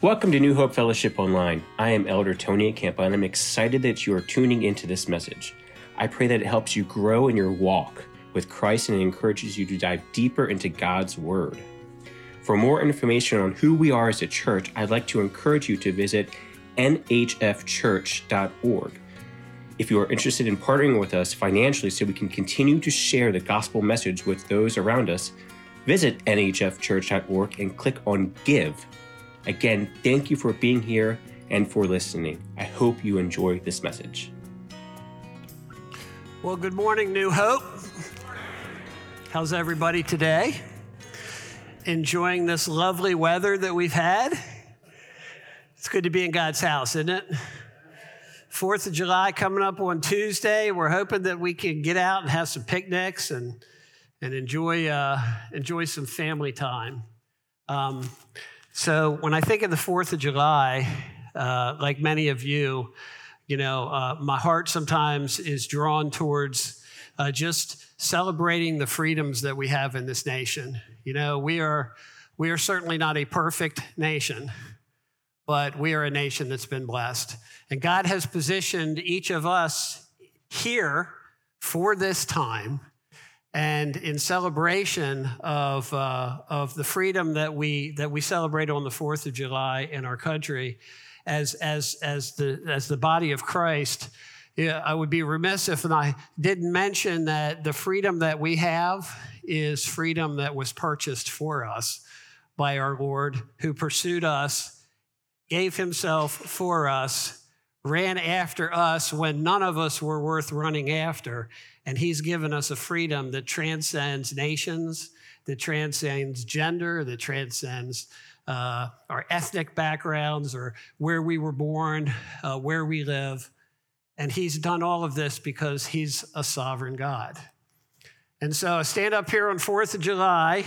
Welcome to New Hope Fellowship Online. I am Elder Tony Campa, and I'm excited that you are tuning into this message. I pray that it helps you grow in your walk with Christ and encourages you to dive deeper into God's Word. For more information on who we are as a church, I'd like to encourage you to visit nhfchurch.org. If you are interested in partnering with us financially so we can continue to share the gospel message with those around us, visit nhfchurch.org and click on Give Again, thank you for being here and for listening. I hope you enjoy this message. Well, good morning, New Hope. How's everybody today? Enjoying this lovely weather that we've had? It's good to be in God's house, isn't it? Fourth of July coming up on Tuesday. We're hoping that we can get out and have some picnics and and enjoy uh, enjoy some family time. Um, so when I think of the 4th of July, uh, like many of you, you know, uh, my heart sometimes is drawn towards uh, just celebrating the freedoms that we have in this nation. You know, we are, we are certainly not a perfect nation, but we are a nation that's been blessed. And God has positioned each of us here for this time and in celebration of, uh, of the freedom that we, that we celebrate on the 4th of July in our country, as, as, as, the, as the body of Christ, I would be remiss if I didn't mention that the freedom that we have is freedom that was purchased for us by our Lord who pursued us, gave himself for us, ran after us when none of us were worth running after, and He's given us a freedom that transcends nations, that transcends gender, that transcends uh, our ethnic backgrounds or where we were born, uh, where we live. And He's done all of this because He's a sovereign God. And so I stand up here on 4th of July.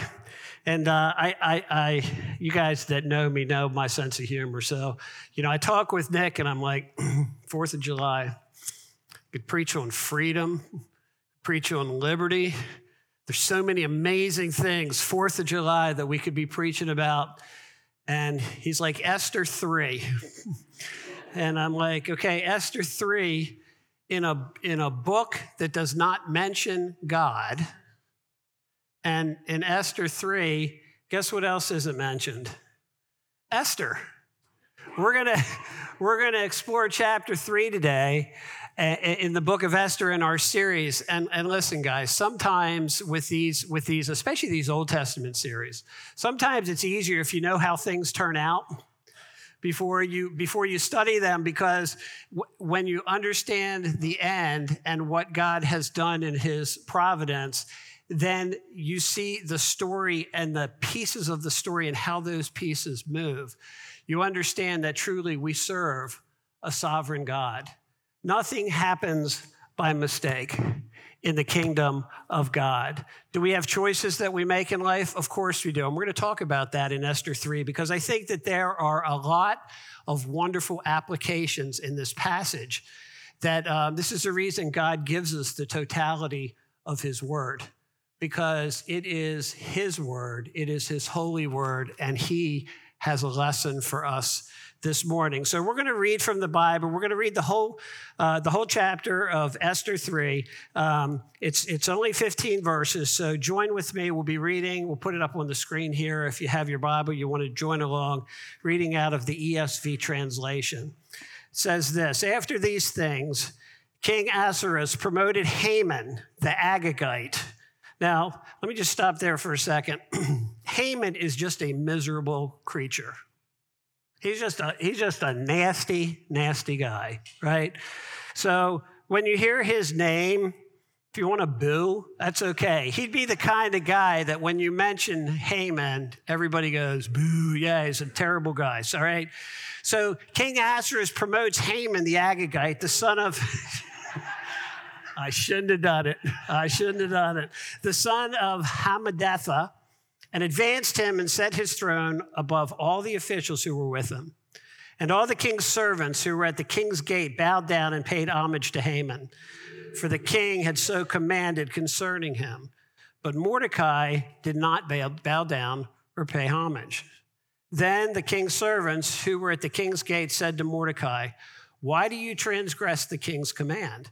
And uh, I, I, I, you guys that know me know my sense of humor. So, you know, I talk with Nick and I'm like, Fourth of July, could preach on freedom, preach on liberty. There's so many amazing things, Fourth of July, that we could be preaching about. And he's like, Esther 3. and I'm like, okay, Esther 3 in a, in a book that does not mention God. And in Esther 3, guess what else isn't mentioned? Esther. We're going to we're going to explore chapter 3 today in the book of Esther in our series. And, and listen, guys, sometimes with these, with these, especially these Old Testament series, sometimes it's easier if you know how things turn out before you before you study them because w- when you understand the end and what God has done in his providence then you see the story and the pieces of the story and how those pieces move you understand that truly we serve a sovereign God Nothing happens by mistake in the kingdom of God. Do we have choices that we make in life? Of course we do. And we're going to talk about that in Esther 3 because I think that there are a lot of wonderful applications in this passage. That um, this is the reason God gives us the totality of His Word because it is His Word, it is His holy Word, and He has a lesson for us this morning. So we're going to read from the Bible. We're going to read the whole uh, the whole chapter of Esther three. Um, it's it's only 15 verses. So join with me. We'll be reading. We'll put it up on the screen here. If you have your Bible, you want to join along, reading out of the ESV translation. It says this: After these things, King Ahasuerus promoted Haman the Agagite. Now, let me just stop there for a second. Haman is just a miserable creature. He's just a, he's just a nasty, nasty guy, right? So when you hear his name, if you want to boo, that's okay. He'd be the kind of guy that when you mention Haman, everybody goes, boo, yeah, he's a terrible guy, all right? So King Ahasuerus promotes Haman the Agagite, the son of. I shouldn't have done it. I shouldn't have done it. The son of Hammedatha, and advanced him and set his throne above all the officials who were with him. And all the king's servants who were at the king's gate bowed down and paid homage to Haman, for the king had so commanded concerning him. But Mordecai did not bow down or pay homage. Then the king's servants who were at the king's gate said to Mordecai, Why do you transgress the king's command?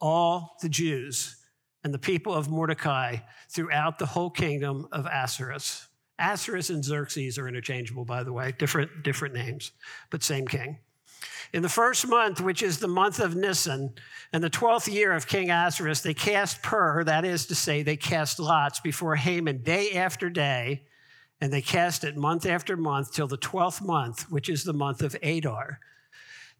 all the Jews and the people of Mordecai throughout the whole kingdom of Ahasuerus. Ahasuerus and Xerxes are interchangeable, by the way, different, different names, but same king. In the first month, which is the month of Nisan, and the 12th year of King Ahasuerus, they cast pur, that is to say, they cast lots before Haman day after day, and they cast it month after month till the 12th month, which is the month of Adar.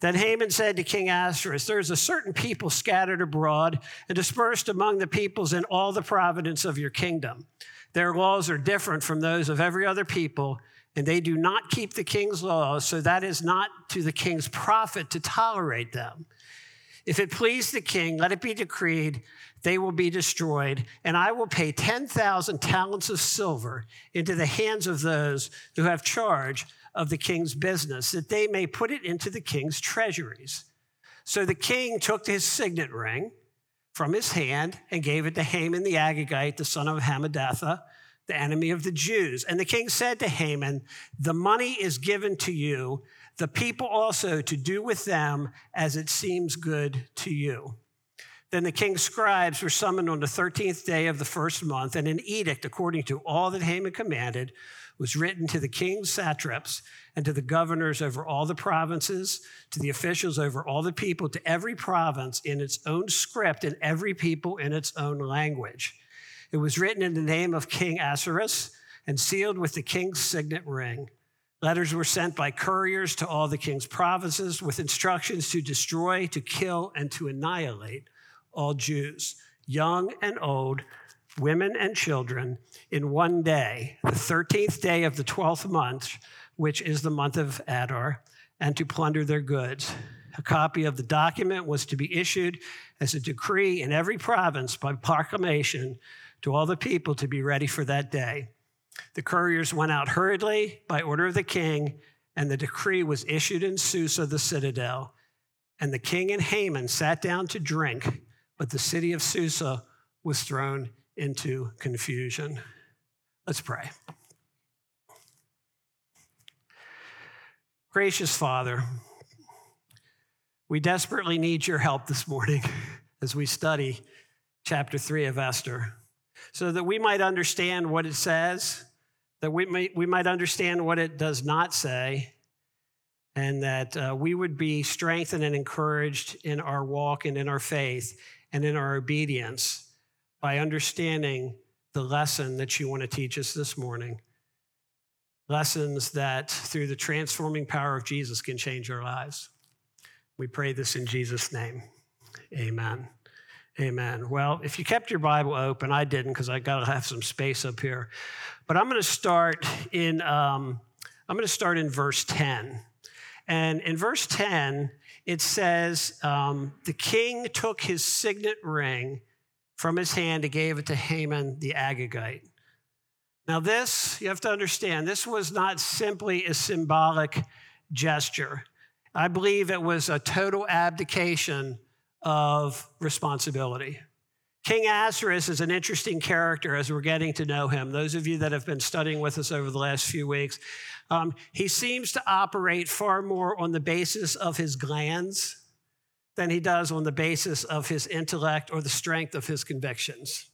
Then Haman said to King Ahasuerus, There is a certain people scattered abroad and dispersed among the peoples in all the province of your kingdom. Their laws are different from those of every other people, and they do not keep the king's laws, so that is not to the king's profit to tolerate them. If it please the king, let it be decreed they will be destroyed, and I will pay 10,000 talents of silver into the hands of those who have charge of the king's business, that they may put it into the king's treasuries. So the king took his signet ring from his hand and gave it to Haman the Agagite, the son of Hammedatha, the enemy of the Jews. And the king said to Haman, The money is given to you, the people also to do with them as it seems good to you. Then the king's scribes were summoned on the 13th day of the first month, and an edict, according to all that Haman commanded, was written to the king's satraps and to the governors over all the provinces, to the officials over all the people, to every province in its own script and every people in its own language. It was written in the name of King Ahasuerus and sealed with the king's signet ring. Letters were sent by couriers to all the king's provinces with instructions to destroy, to kill, and to annihilate all Jews, young and old, women and children in one day, the 13th day of the 12th month, which is the month of Adar, and to plunder their goods. A copy of the document was to be issued as a decree in every province by proclamation to all the people to be ready for that day. The couriers went out hurriedly by order of the king, and the decree was issued in Susa, the citadel. And the king and Haman sat down to drink, but the city of Susa was thrown into confusion. Let's pray. Gracious Father, we desperately need your help this morning as we study chapter 3 of Esther so that we might understand what it says, that we might, we might understand what it does not say, and that uh, we would be strengthened and encouraged in our walk and in our faith and in our obedience by understanding the lesson that you want to teach us this morning. Lessons that, through the transforming power of Jesus, can change our lives. We pray this in Jesus' name. Amen. Amen. Well, if you kept your Bible open, I didn't because I got to have some space up here. But I'm going to start in um, I'm going to start in verse 10. And in verse 10, it says, um, "The king took his signet ring from his hand and gave it to Haman the Agagite. Now, this, you have to understand, this was not simply a symbolic gesture. I believe it was a total abdication of responsibility. King Ahasuerus is an interesting character as we're getting to know him. Those of you that have been studying with us over the last few weeks, um, he seems to operate far more on the basis of his glands than he does on the basis of his intellect or the strength of his convictions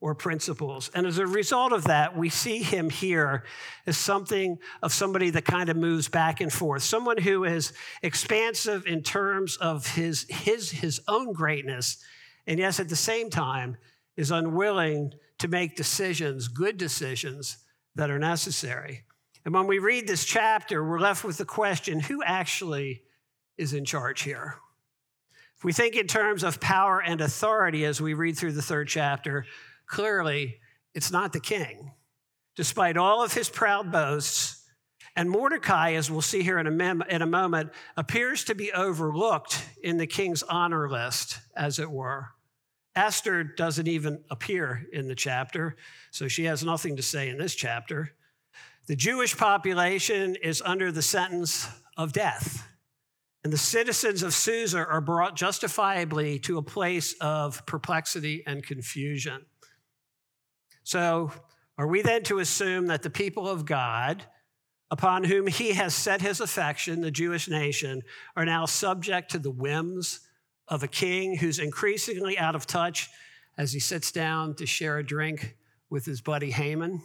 or principles. And as a result of that, we see him here as something of somebody that kind of moves back and forth, someone who is expansive in terms of his, his, his own greatness, and yes, at the same time, is unwilling to make decisions, good decisions that are necessary. And when we read this chapter, we're left with the question who actually is in charge here? If we think in terms of power and authority as we read through the third chapter, clearly it's not the king. Despite all of his proud boasts And Mordecai, as we'll see here in a, mem- in a moment, appears to be overlooked in the king's honor list, as it were. Esther doesn't even appear in the chapter, so she has nothing to say in this chapter. The Jewish population is under the sentence of death. And the citizens of Susa are brought justifiably to a place of perplexity and confusion. So, are we then to assume that the people of God, upon whom he has set his affection, the Jewish nation, are now subject to the whims of a king who's increasingly out of touch as he sits down to share a drink with his buddy Haman?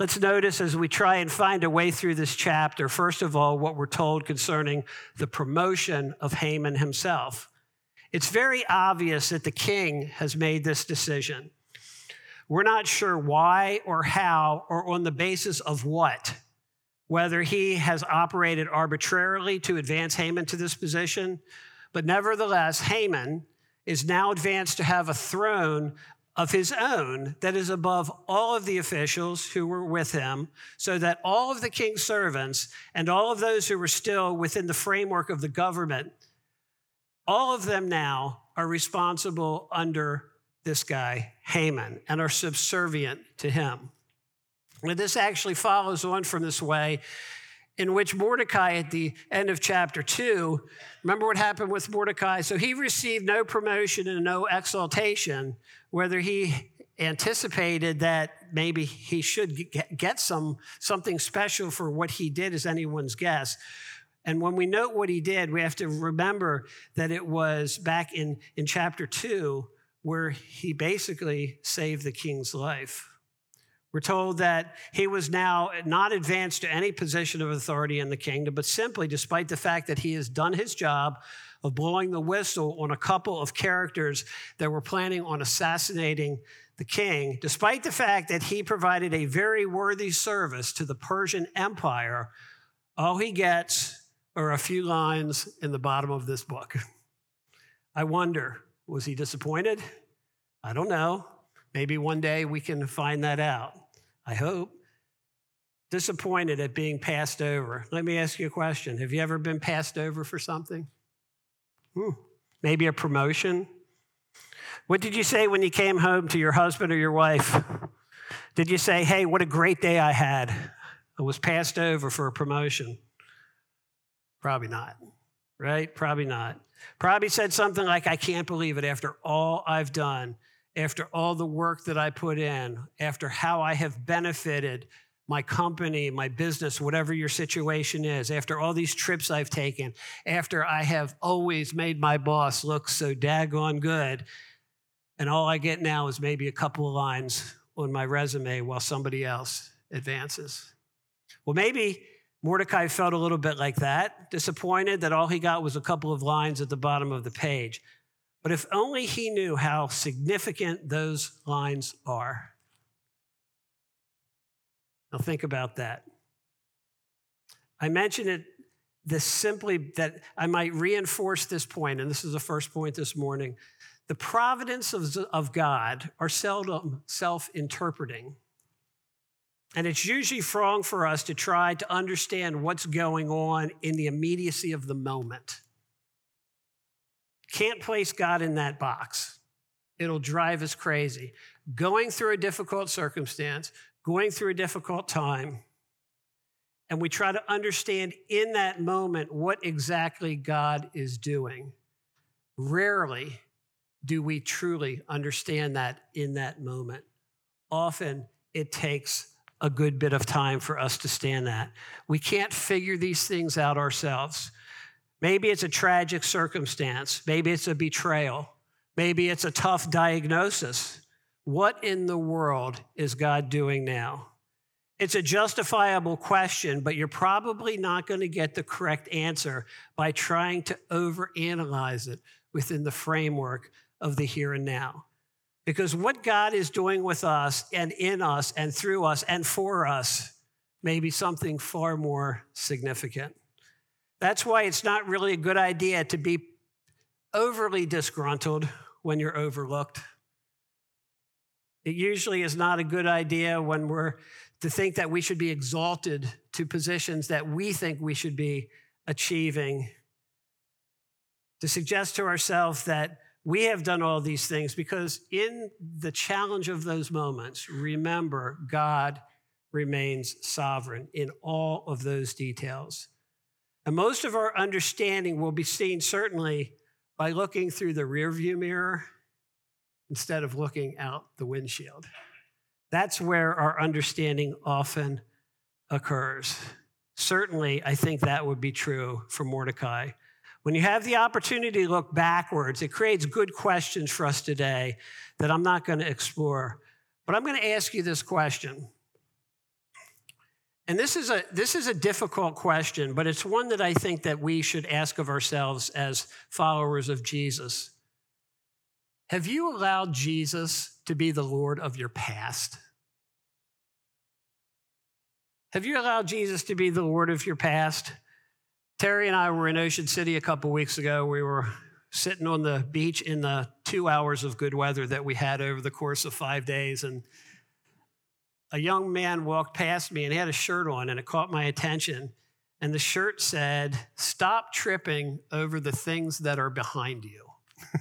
Let's notice as we try and find a way through this chapter, first of all, what we're told concerning the promotion of Haman himself. It's very obvious that the king has made this decision. We're not sure why or how or on the basis of what, whether he has operated arbitrarily to advance Haman to this position, but nevertheless, Haman is now advanced to have a throne of his own that is above all of the officials who were with him, so that all of the king's servants and all of those who were still within the framework of the government, all of them now are responsible under this guy, Haman, and are subservient to him. And this actually follows on from this way in which Mordecai, at the end of chapter two, remember what happened with Mordecai? So he received no promotion and no exaltation, whether he anticipated that maybe he should get some something special for what he did is anyone's guess. And when we note what he did, we have to remember that it was back in, in chapter two where he basically saved the king's life. We're told that he was now not advanced to any position of authority in the kingdom, but simply, despite the fact that he has done his job of blowing the whistle on a couple of characters that were planning on assassinating the king, despite the fact that he provided a very worthy service to the Persian Empire, all he gets are a few lines in the bottom of this book. I wonder, was he disappointed? I don't know. Maybe one day we can find that out. I hope, disappointed at being passed over. Let me ask you a question Have you ever been passed over for something? Maybe a promotion? What did you say when you came home to your husband or your wife? Did you say, hey, what a great day I had? I was passed over for a promotion. Probably not, right? Probably not. Probably said something like, I can't believe it after all I've done after all the work that I put in, after how I have benefited my company, my business, whatever your situation is, after all these trips I've taken, after I have always made my boss look so daggone good, and all I get now is maybe a couple of lines on my resume while somebody else advances. Well, maybe Mordecai felt a little bit like that, disappointed that all he got was a couple of lines at the bottom of the page. But if only he knew how significant those lines are. Now, think about that. I mention it this simply that I might reinforce this point, and this is the first point this morning. The providence of, of God are seldom self interpreting. And it's usually wrong for us to try to understand what's going on in the immediacy of the moment. Can't place God in that box. It'll drive us crazy. Going through a difficult circumstance, going through a difficult time, and we try to understand in that moment what exactly God is doing. Rarely do we truly understand that in that moment. Often it takes a good bit of time for us to stand that. We can't figure these things out ourselves. Maybe it's a tragic circumstance. Maybe it's a betrayal. Maybe it's a tough diagnosis. What in the world is God doing now? It's a justifiable question, but you're probably not going to get the correct answer by trying to overanalyze it within the framework of the here and now. Because what God is doing with us and in us and through us and for us may be something far more significant. That's why it's not really a good idea to be overly disgruntled when you're overlooked. It usually is not a good idea when we're to think that we should be exalted to positions that we think we should be achieving, to suggest to ourselves that we have done all these things because in the challenge of those moments, remember God remains sovereign in all of those details. And most of our understanding will be seen certainly by looking through the rearview mirror instead of looking out the windshield. That's where our understanding often occurs. Certainly, I think that would be true for Mordecai. When you have the opportunity to look backwards, it creates good questions for us today that I'm not going to explore. But I'm going to ask you this question. And this is a this is a difficult question, but it's one that I think that we should ask of ourselves as followers of Jesus. Have you allowed Jesus to be the Lord of your past? Have you allowed Jesus to be the Lord of your past? Terry and I were in Ocean City a couple weeks ago. We were sitting on the beach in the two hours of good weather that we had over the course of five days. And a young man walked past me and he had a shirt on, and it caught my attention. And the shirt said, Stop tripping over the things that are behind you.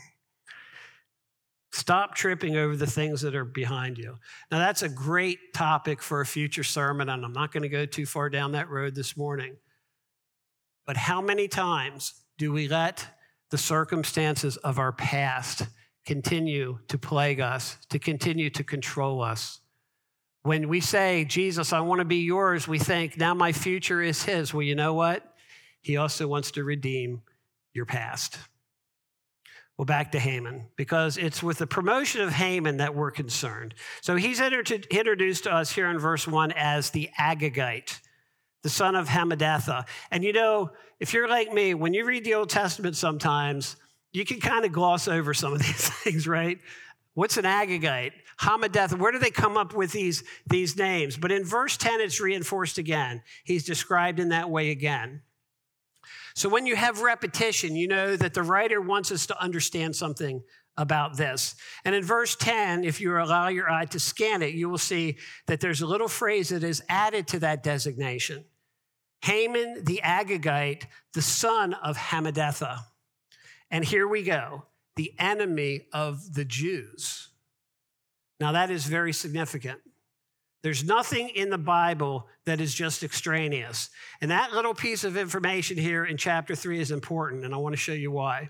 Stop tripping over the things that are behind you. Now, that's a great topic for a future sermon, and I'm not going to go too far down that road this morning. But how many times do we let the circumstances of our past continue to plague us, to continue to control us? When we say, Jesus, I want to be yours, we think, now my future is his. Well, you know what? He also wants to redeem your past. Well, back to Haman, because it's with the promotion of Haman that we're concerned. So he's introduced to us here in verse 1 as the Agagite the son of Hammedatha. And you know, if you're like me, when you read the Old Testament sometimes, you can kind of gloss over some of these things, right? What's an Agagite? Hammedatha. Where do they come up with these, these names? But in verse 10, it's reinforced again. He's described in that way again. So when you have repetition, you know that the writer wants us to understand something about this. And in verse 10, if you allow your eye to scan it, you will see that there's a little phrase that is added to that designation. Haman the Agagite, the son of Hammedatha. And here we go the enemy of the Jews. Now, that is very significant. There's nothing in the Bible that is just extraneous. And that little piece of information here in chapter 3 is important, and I want to show you why.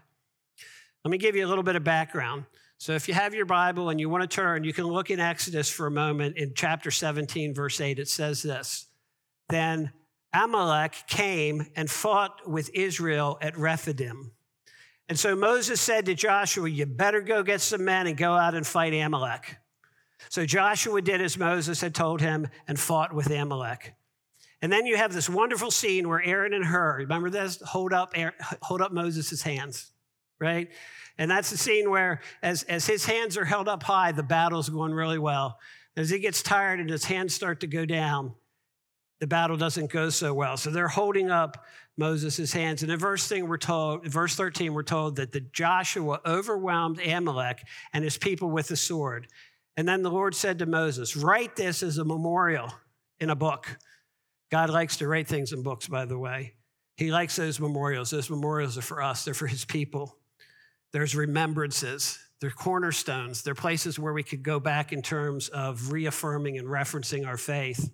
Let me give you a little bit of background. So, if you have your Bible and you want to turn, you can look in Exodus for a moment in chapter 17, verse 8. It says this Then Amalek came and fought with Israel at Rephidim. And so Moses said to Joshua, You better go get some men and go out and fight Amalek. So Joshua did as Moses had told him and fought with Amalek. And then you have this wonderful scene where Aaron and Hur, remember this? Hold up, Aaron, hold up Moses' hands, right? And that's the scene where, as, as his hands are held up high, the battle's going really well. As he gets tired and his hands start to go down, the battle doesn't go so well. So they're holding up Moses' hands. And in verse thing we're told, verse 13, we're told that the Joshua overwhelmed Amalek and his people with the sword. And then the Lord said to Moses, Write this as a memorial in a book. God likes to write things in books, by the way. He likes those memorials. Those memorials are for us, they're for his people. There's remembrances, they're cornerstones, they're places where we could go back in terms of reaffirming and referencing our faith.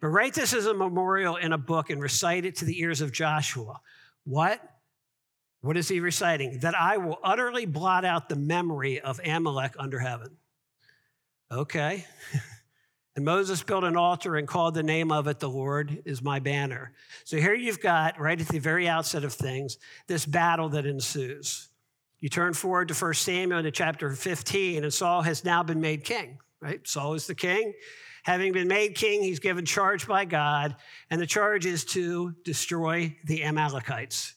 But write this as a memorial in a book and recite it to the ears of Joshua. What? What is he reciting? That I will utterly blot out the memory of Amalek under heaven. Okay. and Moses built an altar and called the name of it, The Lord is my banner. So here you've got, right at the very outset of things, this battle that ensues. You turn forward to 1 Samuel to chapter 15, and Saul has now been made king, right? Saul is the king. Having been made king, he's given charge by God, and the charge is to destroy the Amalekites.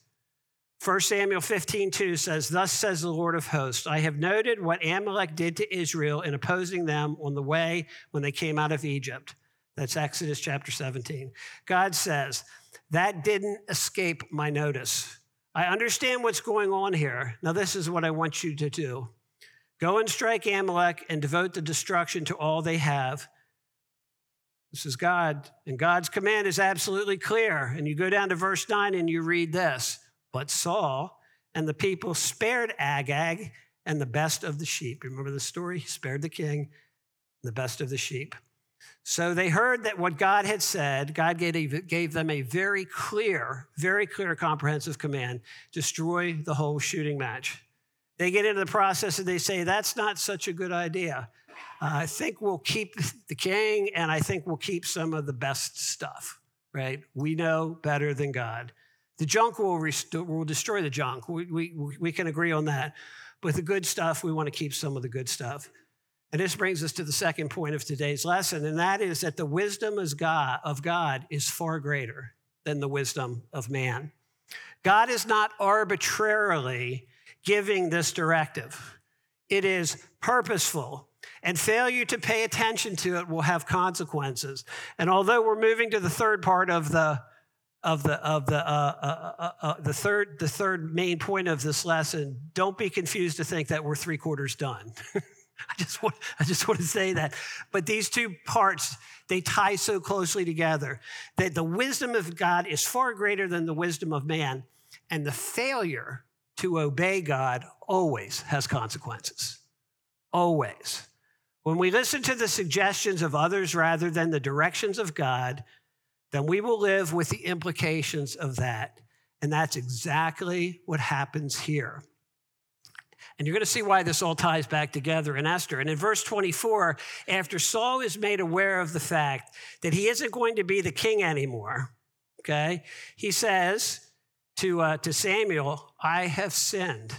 1 Samuel 15, 2 says, Thus says the Lord of hosts, I have noted what Amalek did to Israel in opposing them on the way when they came out of Egypt. That's Exodus chapter 17. God says, That didn't escape my notice. I understand what's going on here. Now, this is what I want you to do go and strike Amalek and devote the destruction to all they have This is God, and God's command is absolutely clear. And you go down to verse 9 and you read this But Saul and the people spared Agag and the best of the sheep. Remember the story? He spared the king, the best of the sheep. So they heard that what God had said, God gave, gave them a very clear, very clear, comprehensive command destroy the whole shooting match. They get into the process and they say, That's not such a good idea. Uh, I think we'll keep the king and I think we'll keep some of the best stuff, right? We know better than God. The junk will, restore, will destroy the junk. We, we, we can agree on that. But the good stuff, we want to keep some of the good stuff. And this brings us to the second point of today's lesson, and that is that the wisdom God, of God is far greater than the wisdom of man. God is not arbitrarily giving this directive. It is purposeful, and failure to pay attention to it will have consequences. And although we're moving to the third part of the of the of the uh, uh, uh, uh, the third the third main point of this lesson, don't be confused to think that we're three quarters done. I just want I just want to say that. But these two parts they tie so closely together that the wisdom of God is far greater than the wisdom of man, and the failure to obey God always has consequences. Always. When we listen to the suggestions of others rather than the directions of God, then we will live with the implications of that. And that's exactly what happens here. And you're going to see why this all ties back together in Esther. And in verse 24, after Saul is made aware of the fact that he isn't going to be the king anymore, okay, he says to, uh, to Samuel, I have sinned.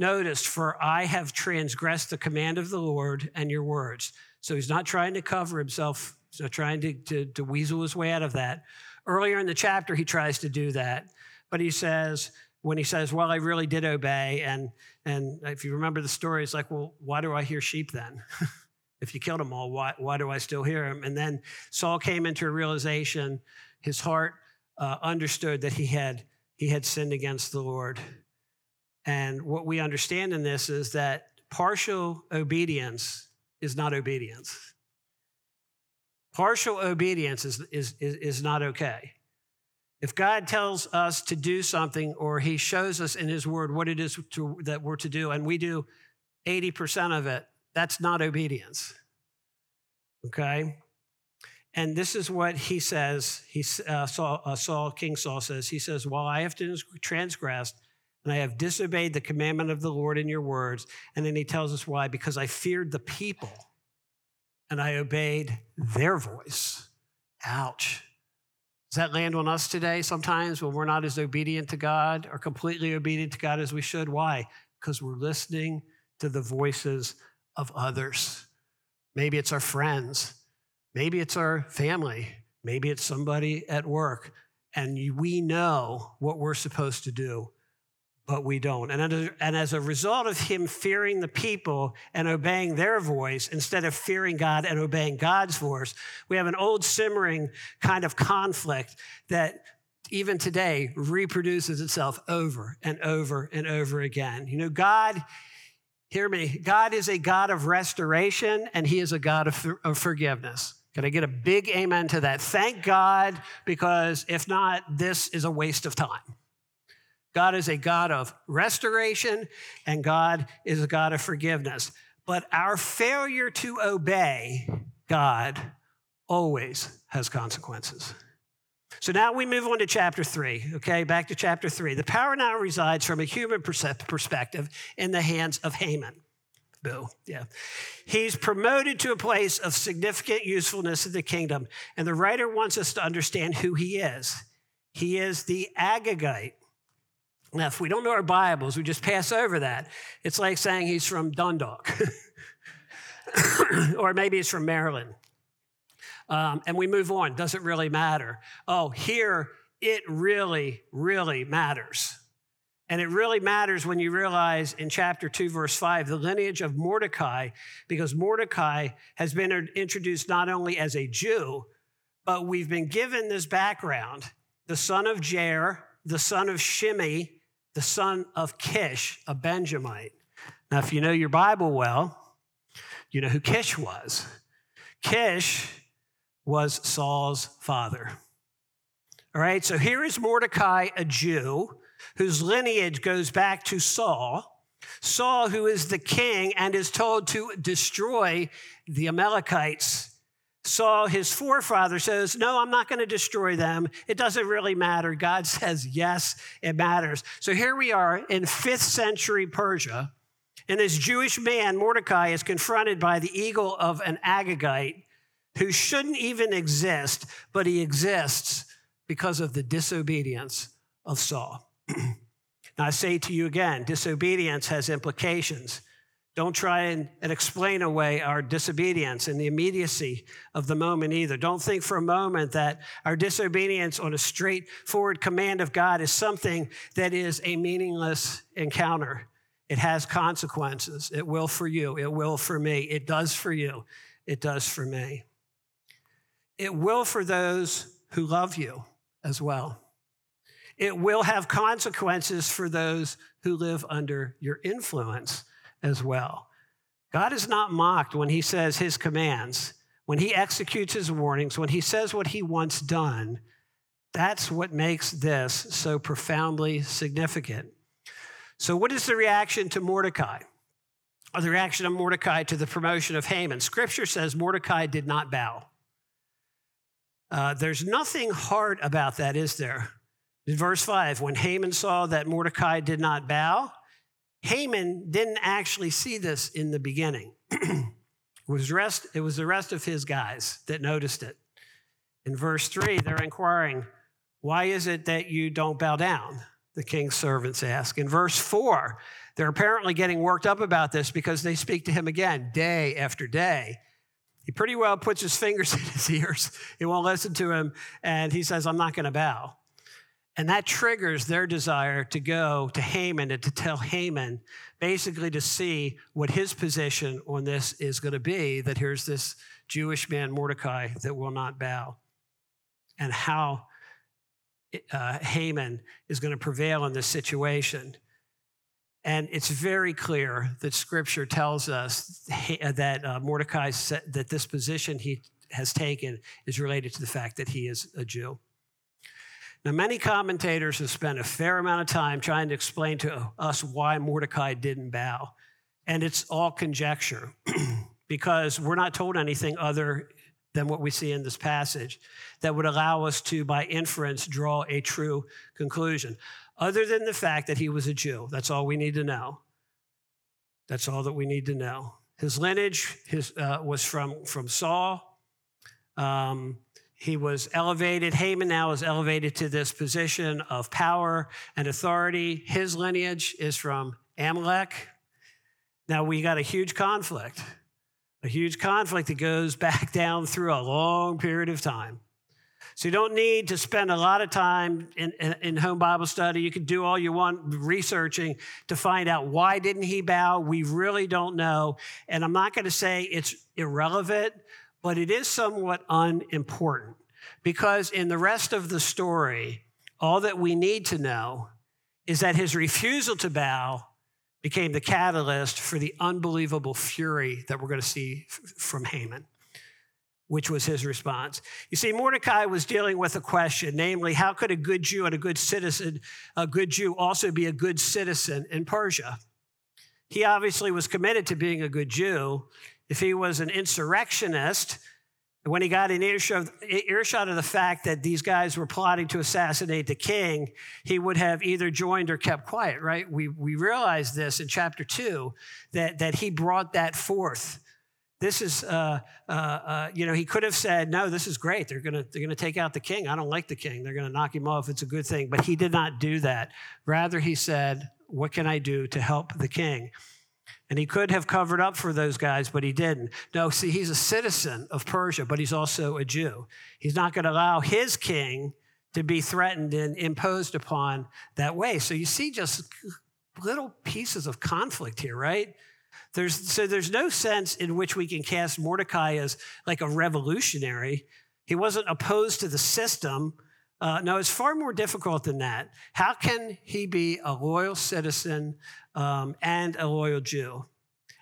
Notice, for I have transgressed the command of the Lord and your words. So he's not trying to cover himself so trying to, to, to weasel his way out of that. Earlier in the chapter, he tries to do that, but he says, when he says, Well, I really did obey, and and if you remember the story, it's like, Well, why do I hear sheep then? if you killed them all, why, why do I still hear them? And then Saul came into a realization, his heart uh, understood that he had he had sinned against the Lord. And what we understand in this is that partial obedience is not obedience. Partial obedience is, is, is, is not okay. If God tells us to do something or he shows us in his word what it is to, that we're to do, and we do 80% of it, that's not obedience. Okay? And this is what he says. He, uh, Saul, uh, Saul, King Saul says, he says, While I have transgressed and I have disobeyed the commandment of the Lord in your words. And then he tells us why because I feared the people and I obeyed their voice. Ouch. Does that land on us today sometimes when we're not as obedient to God or completely obedient to God as we should? Why? Because we're listening to the voices of others. Maybe it's our friends, maybe it's our family, maybe it's somebody at work, and we know what we're supposed to do but we don't. And, as a result of him fearing the people and obeying their voice instead of fearing God and obeying God's voice, we have an old simmering kind of conflict that even today reproduces itself over and over and over again. You know, God, hear me, God is a God of restoration and he is a God of, of forgiveness. Can I get a big amen to that? Thank God, because if not, this is a waste of time. God is a God of restoration and God is a God of forgiveness. But our failure to obey God always has consequences. So now we move on to chapter three, okay? Back to chapter three. The power now resides from a human perspective in the hands of Haman. Boo, yeah. He's promoted to a place of significant usefulness in the kingdom, and the writer wants us to understand who he is. He is the Agagite now, if we don't know our Bibles, we just pass over that. It's like saying he's from Dundalk, or maybe he's from Maryland. Um, and we move on. Doesn't really matter. Oh, here it really, really matters. And it really matters when you realize in chapter 2, verse 5, the lineage of Mordecai, because Mordecai has been introduced not only as a Jew, but we've been given this background the son of Jair, the son of Shimei, the son of Kish, a Benjamite. Now, if you know your Bible well, you know who Kish was. Kish was Saul's father. All right, so here is Mordecai, a Jew, whose lineage goes back to Saul. Saul, who is the king and is told to destroy the Amalekites. Saul, his forefather, says, No, I'm not going to destroy them. It doesn't really matter. God says, Yes, it matters. So here we are in fifth century Persia, and this Jewish man, Mordecai, is confronted by the eagle of an Agagite who shouldn't even exist, but he exists because of the disobedience of Saul. now, I say to you again disobedience has implications. Don't try and, and, explain away our disobedience and the immediacy of the moment either. Don't think for a moment that our disobedience on a straightforward command of God is something that is a meaningless encounter. It has consequences. It will for you. It will for me. It does for you. It does for me. It will for those who love you as well. It will have consequences for those who live under your influence as well. God is not mocked when he says his commands, when he executes his warnings, when he says what he wants done. That's what makes this so profoundly significant. So, what is the reaction to Mordecai? Or the reaction of Mordecai to the promotion of Haman? Scripture says Mordecai did not bow. Uh, there's nothing hard about that, is there? In verse 5, when Haman saw that Mordecai did not bow, Haman didn't actually see this in the beginning. it, was rest, it was the rest of his guys that noticed it. In verse 3, they're inquiring, Why is it that you don't bow down? The king's servants ask. In verse 4, they're apparently getting worked up about this because they speak to him again day after day. He pretty well puts his fingers in his ears. He won't listen to him. And he says, I'm not going to bow. And that triggers their desire to go to Haman and to tell Haman, basically to see what his position on this is going to be that here's this Jewish man, Mordecai, that will not bow, and how uh, Haman is going to prevail in this situation. And it's very clear that Scripture tells us that uh, Mordecai that this position he has taken is related to the fact that he is a Jew. Now, many commentators have spent a fair amount of time trying to explain to us why Mordecai didn't bow. And it's all conjecture because we're not told anything other than what we see in this passage that would allow us to, by inference, draw a true conclusion other than the fact that he was a Jew. That's all we need to know. That's all that we need to know. His lineage his, uh, was from, from Saul. Um, he was elevated. Haman now is elevated to this position of power and authority. His lineage is from Amalek. Now we got a huge conflict, a huge conflict that goes back down through a long period of time. So you don't need to spend a lot of time in, in, in, home Bible study. You can do all you want researching to find out why didn't he bow. We really don't know. And I'm not going to say it's irrelevant, but it is somewhat unimportant because in the rest of the story, all that we need to know is that his refusal to bow became the catalyst for the unbelievable fury that we're going to see from Haman which was his response. You see, Mordecai was dealing with a question, namely, how could a good Jew and a good citizen, a good Jew also be a good citizen in Persia? He obviously was committed to being a good Jew. If he was an insurrectionist, when he got an earshot, earshot of the fact that these guys were plotting to assassinate the king, he would have either joined or kept quiet, right? We, we realize this in chapter two, that, that he brought that forth this is, uh, uh, uh, you know, he could have said, no, this is great. They're going to they're gonna take out the king. I don't like the king. They're going to knock him off. It's a good thing. But he did not do that. Rather, he said, what can I do to help the king? And he could have covered up for those guys, but he didn't. No, see, he's a citizen of Persia, but he's also a Jew. He's not going to allow his king to be threatened and imposed upon that way. So you see just little pieces of conflict here, right? There's, so there's no sense in which we can cast Mordecai as like a revolutionary. He wasn't opposed to the system. Uh, no, it's far more difficult than that. How can he be a loyal citizen um, and a loyal Jew?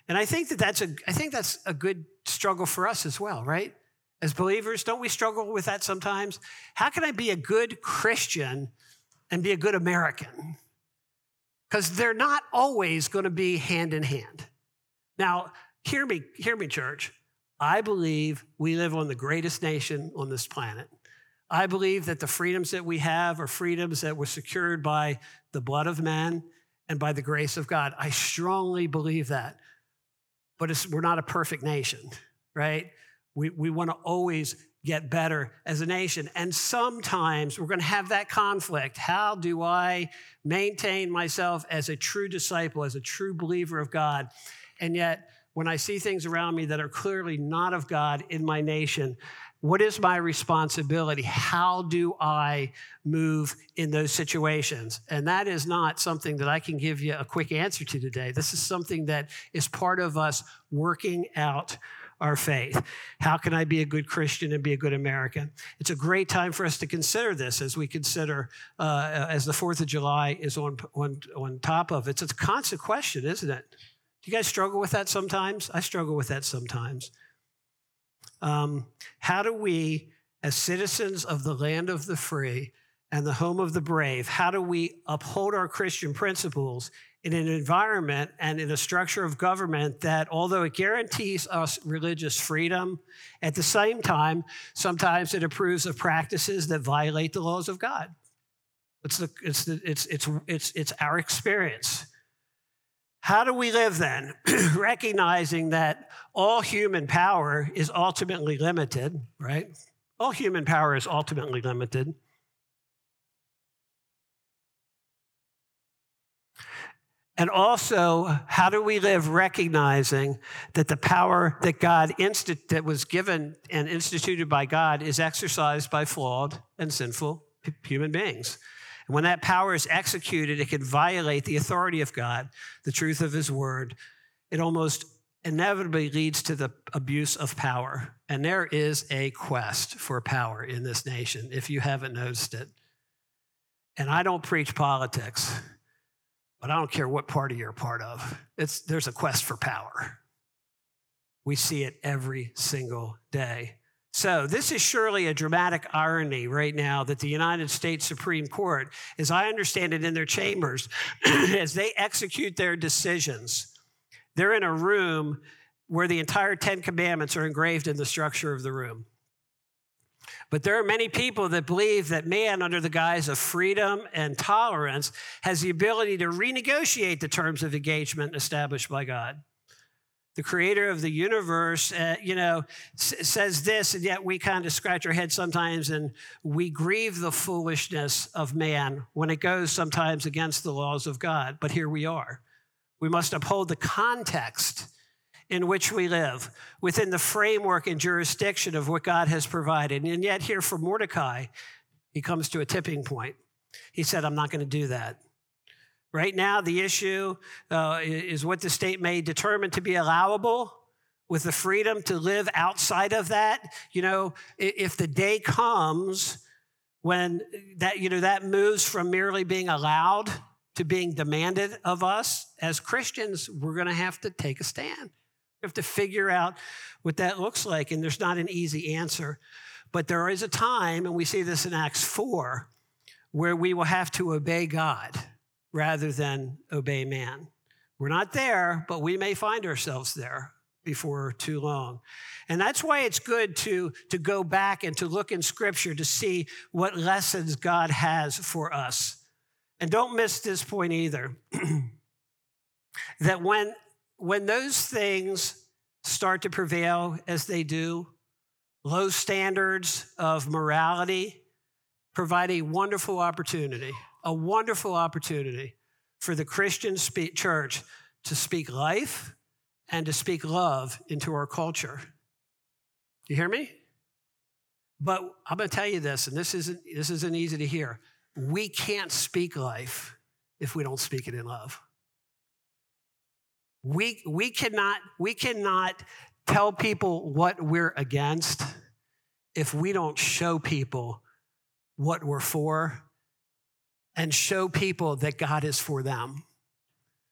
And I think that that's a, I think that's a good struggle for us as well, right? As believers, don't we struggle with that sometimes? How can I be a good Christian and be a good American? Because they're not always going to be hand in hand. Now, hear me, hear me, church. I believe we live on the greatest nation on this planet. I believe that the freedoms that we have are freedoms that were secured by the blood of man and by the grace of God. I strongly believe that. But we're not a perfect nation, right? We, we want to always get better as a nation. And sometimes we're going to have that conflict. How do I maintain myself as a true disciple, as a true believer of God? And yet, when I see things around me that are clearly not of God in my nation, what is my responsibility? How do I move in those situations? And that is not something that I can give you a quick answer to today. This is something that is part of us working out our faith. How can I be a good Christian and be a good American? It's a great time for us to consider this as we consider, uh, as the 4th of July is on, on, on top of it. It's a constant question, isn't it? Do you guys struggle with that sometimes? I struggle with that sometimes. Um, how do we, as citizens of the land of the free and the home of the brave, how do we uphold our Christian principles in an environment and in a structure of government that, although it guarantees us religious freedom, at the same time, sometimes it approves of practices that violate the laws of God. It's, the, it's, the, it's, it's, it's, it's our experience. How do we live then? Recognizing that all human power is ultimately limited, right? All human power is ultimately limited. And also, how do we live recognizing that the power that God insti- that was given and instituted by God is exercised by flawed and sinful human beings? And when that power is executed, it can violate the authority of God, the truth of His word. It almost inevitably leads to the abuse of power. And there is a quest for power in this nation, if you haven't noticed it. And I don't preach politics. But I don't care what party you're a part of, it's, there's a quest for power. We see it every single day. So, this is surely a dramatic irony right now that the United States Supreme Court, as I understand it in their chambers, as they execute their decisions, they're in a room where the entire Ten Commandments are engraved in the structure of the room. But there are many people that believe that man, under the guise of freedom and tolerance, has the ability to renegotiate the terms of engagement established by God. The creator of the universe, uh, you know, s- says this, and yet we kind of scratch our head sometimes and we grieve the foolishness of man when it goes sometimes against the laws of God. But here we are. We must uphold the context in which we live, within the framework and jurisdiction of what God has provided. And yet, here for Mordecai, he comes to a tipping point. He said, I'm not going to do that. Right now, the issue uh, is what the state may determine to be allowable with the freedom to live outside of that. You know, if the day comes when that, you know, that moves from merely being allowed to being demanded of us as Christians, we're going to have to take a stand. We have to figure out what that looks like, and there's not an easy answer. But there is a time, and we see this in Acts 4, where we will have to obey God rather than obey man. We're not there, but we may find ourselves there before too long. And that's why it's good to, to go back and to look in scripture to see what lessons God has for us. And don't miss this point either. that when when those things start to prevail as they do, low standards of morality provide a wonderful opportunity, a wonderful opportunity for the Christian church to speak life and to speak love into our culture. You hear me? But I'm going to tell you this, and this isn't, this isn't easy to hear. We can't speak life if we don't speak it in love. We, we, cannot, we cannot tell people what we're against if we don't show people what we're for and show people that God is for them.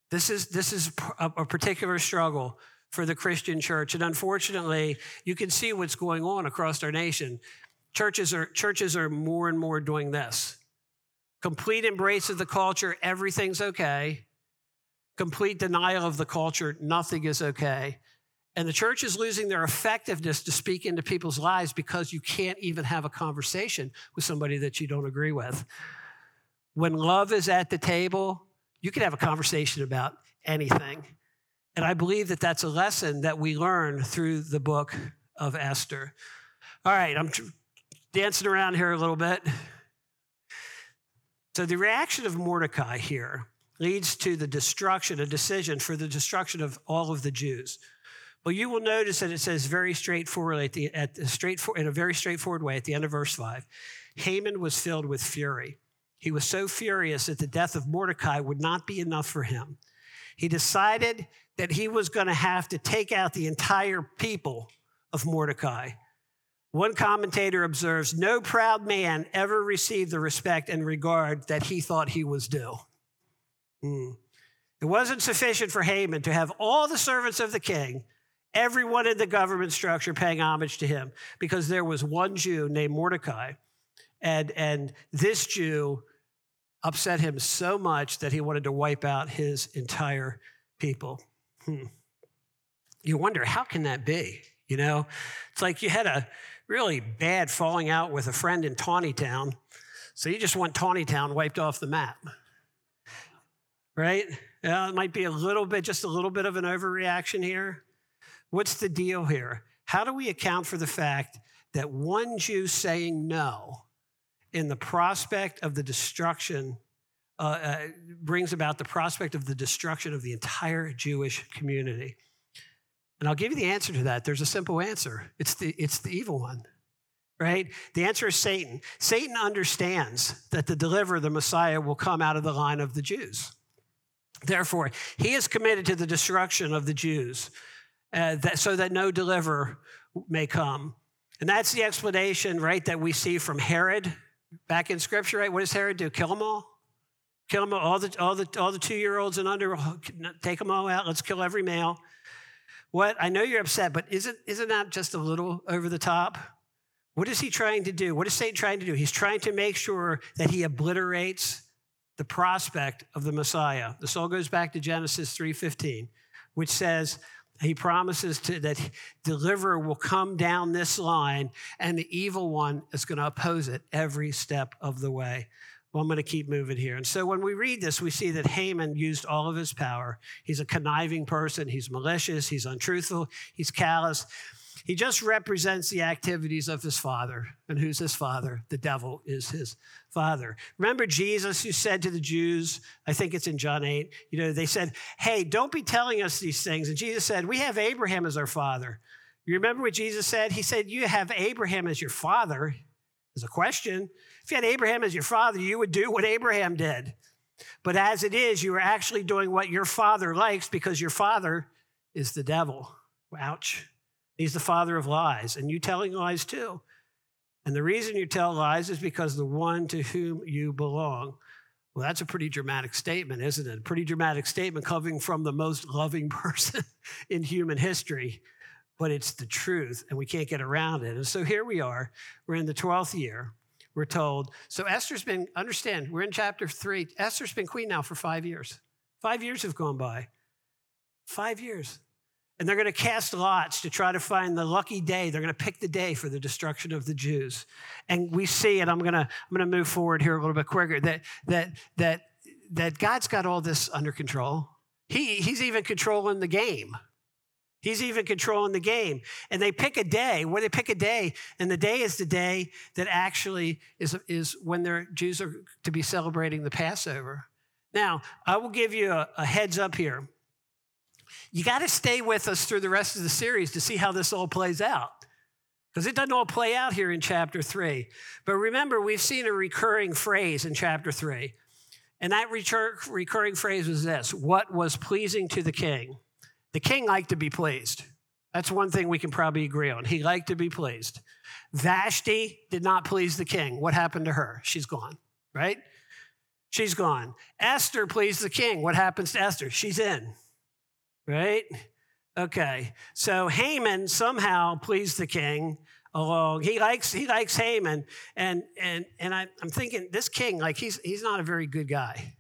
This is, this is a, a particular struggle for the Christian church. And unfortunately, you can see what's going on across our nation. Churches are, churches are more and more doing this complete embrace of the culture, everything's okay. Complete denial of the culture, nothing is okay. And the church is losing their effectiveness to speak into people's lives because you can't even have a conversation with somebody that you don't agree with. When love is at the table, you can have a conversation about anything. And I believe that that's a lesson that we learn through the book of Esther. All right, I'm dancing around here a little bit. So, the reaction of Mordecai here leads to the destruction, a decision for the destruction of all of the Jews. But you will notice that it says very straightforward at the, at the straightforward, in a very straightforward way at the end of verse 5. Haman was filled with fury. He was so furious that the death of Mordecai would not be enough for him. He decided that he was going to have to take out the entire people of Mordecai. One commentator observes no proud man ever received the respect and regard that he thought he was due. Mm. It wasn't sufficient for Haman to have all the servants of the king, everyone in the government structure paying homage to him, because there was one Jew named Mordecai. And, and this Jew upset him so much that he wanted to wipe out his entire people. Hmm. You wonder, how can that be? You know, it's like you had a really bad falling out with a friend in Taneytown, so you just want Taneytown wiped off the map. Right? Yeah, it might be a little bit, just a little bit of an overreaction here. What's the deal here? How do we account for the fact that one Jew saying no in the prospect of the destruction uh, uh, brings about the prospect of the destruction of the entire Jewish community. And I'll give you the answer to that. There's a simple answer it's the, it's the evil one, right? The answer is Satan. Satan understands that the deliverer, the Messiah, will come out of the line of the Jews. Therefore, he is committed to the destruction of the Jews uh, that, so that no deliverer may come. And that's the explanation, right, that we see from Herod back in Scripture, right? What does Herod do? Kill them all? Kill them all, all the, all the, all the two year olds and under, take them all out. Let's kill every male. What? I know you're upset, but isn't, isn't that just a little over the top? What is he trying to do? What is Satan trying to do? He's trying to make sure that he obliterates the prospect of the Messiah. This all goes back to Genesis 3:15, which says he promises to, that deliverer will come down this line and the evil one is going to oppose it every step of the way. Well, I'm going to keep moving here. And so when we read this, we see that Haman used all of his power. He's a conniving person, he's malicious, he's untruthful, he's callous. He just represents the activities of his father. And who's his father? The devil is his father. Remember Jesus who said to the Jews, I think it's in John 8, you know, they said, Hey, don't be telling us these things. And Jesus said, We have Abraham as our father. You remember what Jesus said? He said, You have Abraham as your father. As a question. If you had Abraham as your father, you would do what Abraham did. But as it is, you are actually doing what your father likes because your father is the devil. Ouch. He's the father of lies, and you telling lies too. And the reason you tell lies is because the one to whom you belong. Well, that's a pretty dramatic statement, isn't it? A pretty dramatic statement coming from the most loving person in human history, but it's the truth, and we can't get around it. And so here we are. We're in the 12th year we're told. So Esther's been, understand, we're in chapter three. Esther's been queen now for five years. Five years have gone by. Five years. And they're going to cast lots to try to find the lucky day. They're going to pick the day for the destruction of the Jews. And we see, and I'm going to, I'm going to move forward here a little bit quicker, that, that, that, that God's got all this under control. He, he's even controlling the game. He's even controlling the game. And they pick a day, where they pick a day, and the day is the day that actually is, is when their Jews are to be celebrating the Passover. Now, I will give you a, a heads up here. You got to stay with us through the rest of the series to see how this all plays out. Because it doesn't all play out here in chapter three. But remember, we've seen a recurring phrase in chapter three. And that recurring phrase was this what was pleasing to the king? The king liked to be pleased. That's one thing we can probably agree on. He liked to be pleased. Vashti did not please the king. What happened to her? She's gone, right? She's gone. Esther pleased the king. What happens to Esther? She's in, right? Okay, so Haman somehow pleased the king along. He likes he likes Haman, and and and I, I'm thinking this king like he's he's not a very good guy,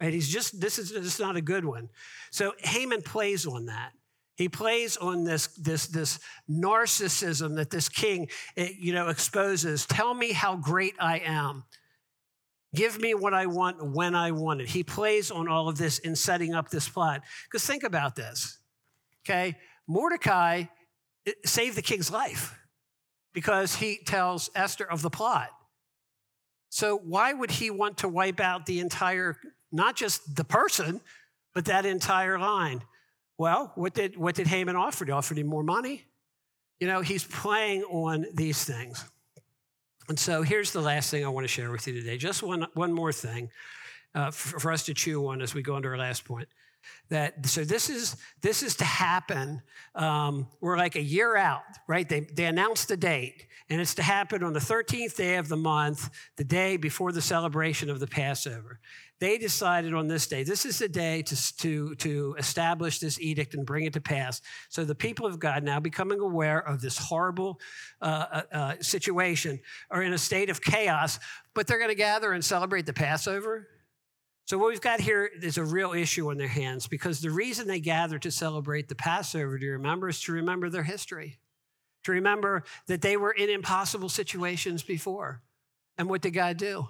right? He's just this is just not a good one. So Haman plays on that. He plays on this this this narcissism that this king eh, you know exposes. Tell me how great I am. Give me what I want when I want it. He plays on all of this in setting up this plot. Because think about this. Okay, Mordecai eh, saved the king's life because he tells Esther of the plot. So, why would he want to wipe out the entire, not just the person, but that entire line? Well, what did, what did Haman offer? He offered him more money. You know, he's playing on these things. And so here's the last thing I want to share with you today. Just one, one more thing uh, for, for us to chew on as we go into our last point that so this is this is to happen um, we're like a year out right? They, they announced the date and it's to happen on the 13th day of the month the day before the celebration of the passover. They decided on this day this is the day to, to, to establish this edict and bring it to pass. So the people of god now becoming aware of this horrible uh, uh, uh situation are in a state of chaos but they're going to gather and celebrate the passover so, what we've got here is a real issue on their hands because the reason they gather to celebrate the Passover, do you remember, is to remember their history, to remember that they were in impossible situations before. And what did God do?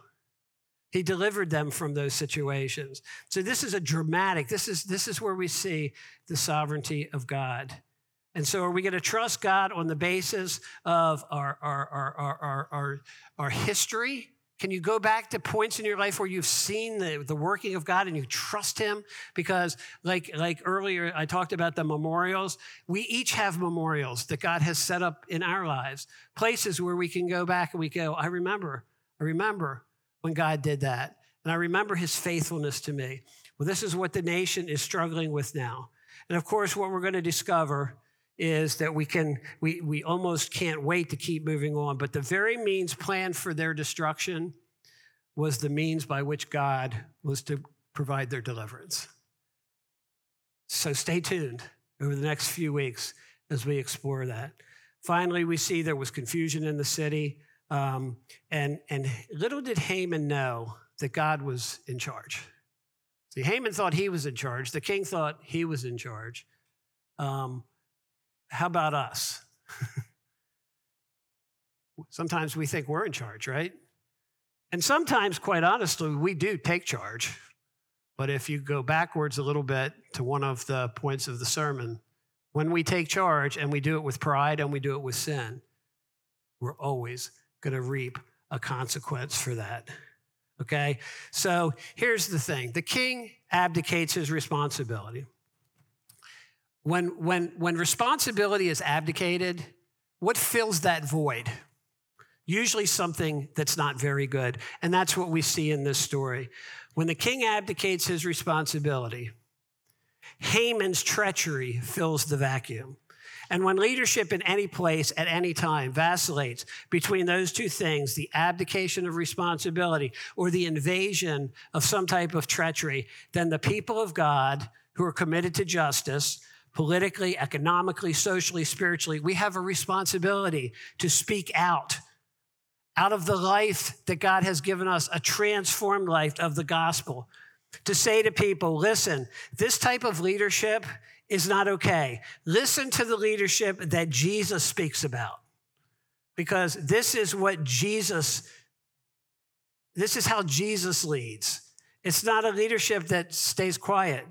He delivered them from those situations. So this is a dramatic, this is, this is where we see the sovereignty of God. And so are we going to trust God on the basis of our, our, our, our, our, our history can you go back to points in your life where you've seen the, the working of God and you trust Him? Because, like, like earlier, I talked about the memorials. We each have memorials that God has set up in our lives, places where we can go back and we go, I remember, I remember when God did that. And I remember His faithfulness to me. Well, this is what the nation is struggling with now. And of course, what we're going to discover is that we can we, we almost can't wait to keep moving on. But the very means planned for their destruction was the means by which god was to provide their deliverance. So stay tuned over the next few weeks as we explore that. Finally we see there was confusion in the city um, and and little did haman know that god was in charge. See haman thought he was in charge. The king thought he was in charge. Um, how about us? sometimes we think we're in charge, right? And sometimes, quite honestly, we do take charge. But if you go backwards a little bit to one of the points of the sermon, when we take charge and we do it with pride and we do it with sin, we're always going to reap a consequence for that. Okay? So here's the thing the king abdicates his responsibility. When, when, when responsibility is abdicated, what fills that void? Usually something that's not very good. And that's what we see in this story. When the king abdicates his responsibility, Haman's treachery fills the vacuum. And when leadership in any place at any time vacillates between those two things, the abdication of responsibility or the invasion of some type of treachery, then the people of God who are committed to justice politically, economically, socially, spiritually, we have a responsibility to speak out out of the life that God has given us, a transformed life of the gospel. To say to people, listen, this type of leadership is not okay. Listen to the leadership that Jesus speaks about. Because this is what Jesus, this is how Jesus leads. It's not a leadership that stays quiet.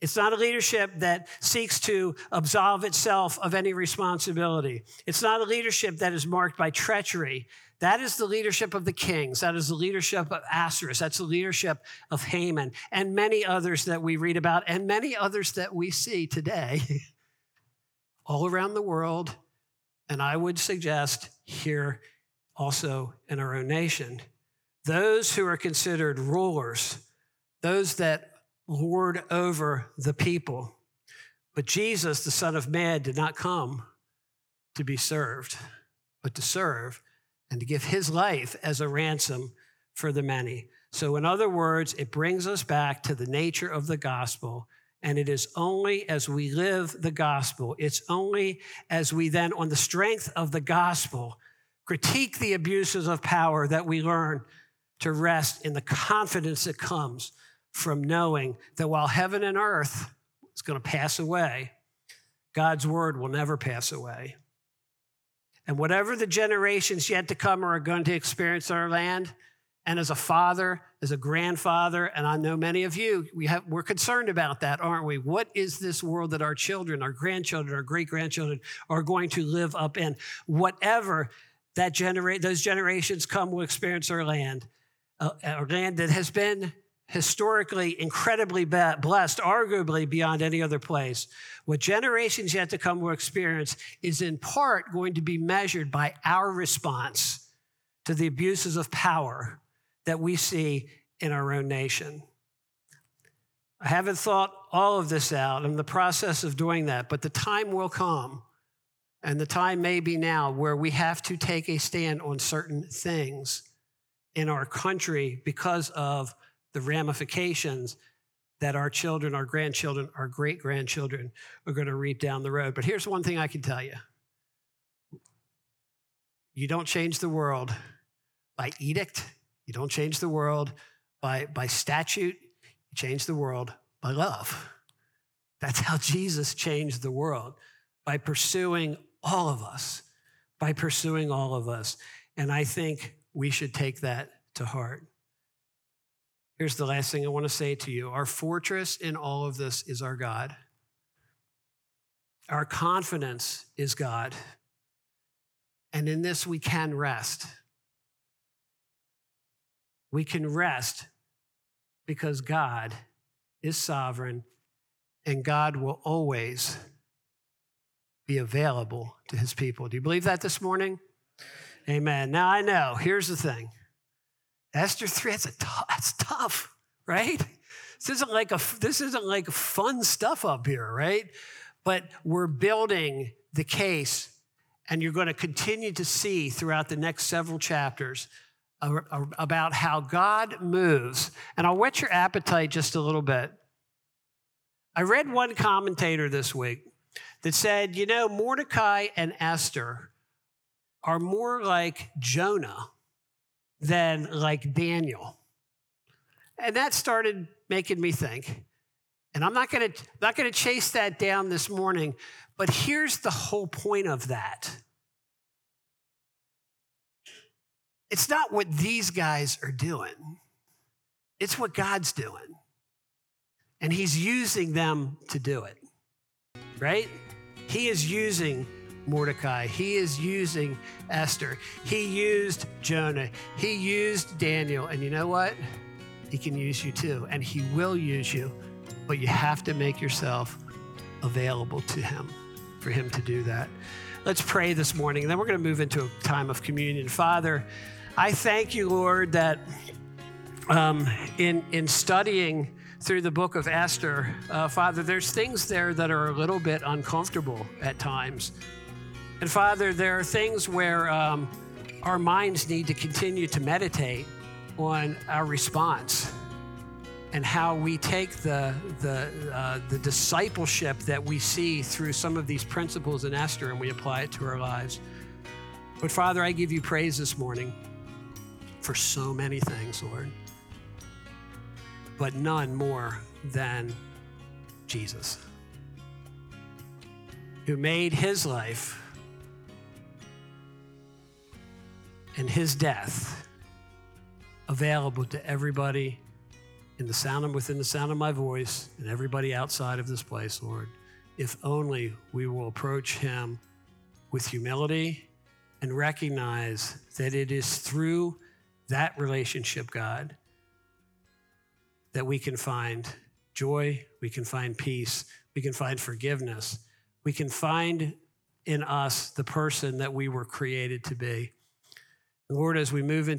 It's not a leadership that seeks to absolve itself of any responsibility. It's not a leadership that is marked by treachery. That is the leadership of the kings. That is the leadership of Ahasuerus. That's the leadership of Haman and many others that we read about and many others that we see today all around the world. And I would suggest here also in our own nation. Those who are considered rulers, those that lord over the people. But Jesus, the Son of Man, did not come to be served, but to serve and to give his life as a ransom for the many. So, in other words, it brings us back to the nature of the gospel And it is only as we live the gospel, it's only as we then, on the strength of the gospel, critique the abuses of power that we learn to rest in the confidence that comes from knowing that while heaven and earth is going to pass away, God's word will never pass away. And whatever the generations yet to come are going to experience in our land, and as a father, as a grandfather, and I know many of you, we have, we're concerned about that, aren't we? What is this world that our children, our grandchildren, our great grandchildren are going to live up in? Whatever that genera- those generations come will experience our land, uh, a land that has been historically incredibly blessed, arguably beyond any other place. What generations yet to come will experience is in part going to be measured by our response to the abuses of power that we see in our own nation. I haven't thought all of this out. I'm in the process of doing that, but the time will come, and the time may be now, where we have to take a stand on certain things in our country because of the ramifications that our children, our grandchildren, our great grandchildren are going to reap down the road. But here's one thing I can tell you you don't change the world by edict, you don't change the world by, by statute, you change the world by love. That's how Jesus changed the world by pursuing all of us, by pursuing all of us. And I think we should take that to heart. Here's the last thing I want to say to you our fortress in all of this is our God. Our confidence is God. And in this, we can rest. We can rest because God is sovereign and God will always be available to his people. Do you believe that this morning? Amen. Now I know, here's the thing Esther 3, that's, that's tough, right? This isn't like a this isn't like fun stuff up here, right? But we're building the case, and you're going to continue to see throughout the next several chapters about how God moves. And I'll whet your appetite just a little bit. I read one commentator this week that said, you know, Mordecai and Esther are more like Jonah than like Daniel. And that started making me think. And I'm not going to not going to chase that down this morning, but here's the whole point of that. It's not what these guys are doing. It's what God's doing. And he's using them to do it. Right? He is using Mordecai. He is using Esther. He used Jonah. He used Daniel. And you know what? He can use you too. And he will use you. But you have to make yourself available to him for him to do that. Let's pray this morning. And then we're going to move into a time of communion. Father, I thank you, Lord, that um, in, in studying through the book of Esther, uh, Father, there's things there that are a little bit uncomfortable at times. And Father, there are things where um, our minds need to continue to meditate on our response and how we take the, the, uh, the discipleship that we see through some of these principles in Esther and we apply it to our lives. But Father, I give you praise this morning for so many things, Lord, but none more than Jesus, who made his life and his death available to everybody in the sound of, within the sound of my voice and everybody outside of this place, Lord, if only we will approach him with humility and recognize that it is through that relationship, God, that we can find joy, we can find peace, we can find forgiveness, we can find in us the person that we were created to be. Lord, as we move into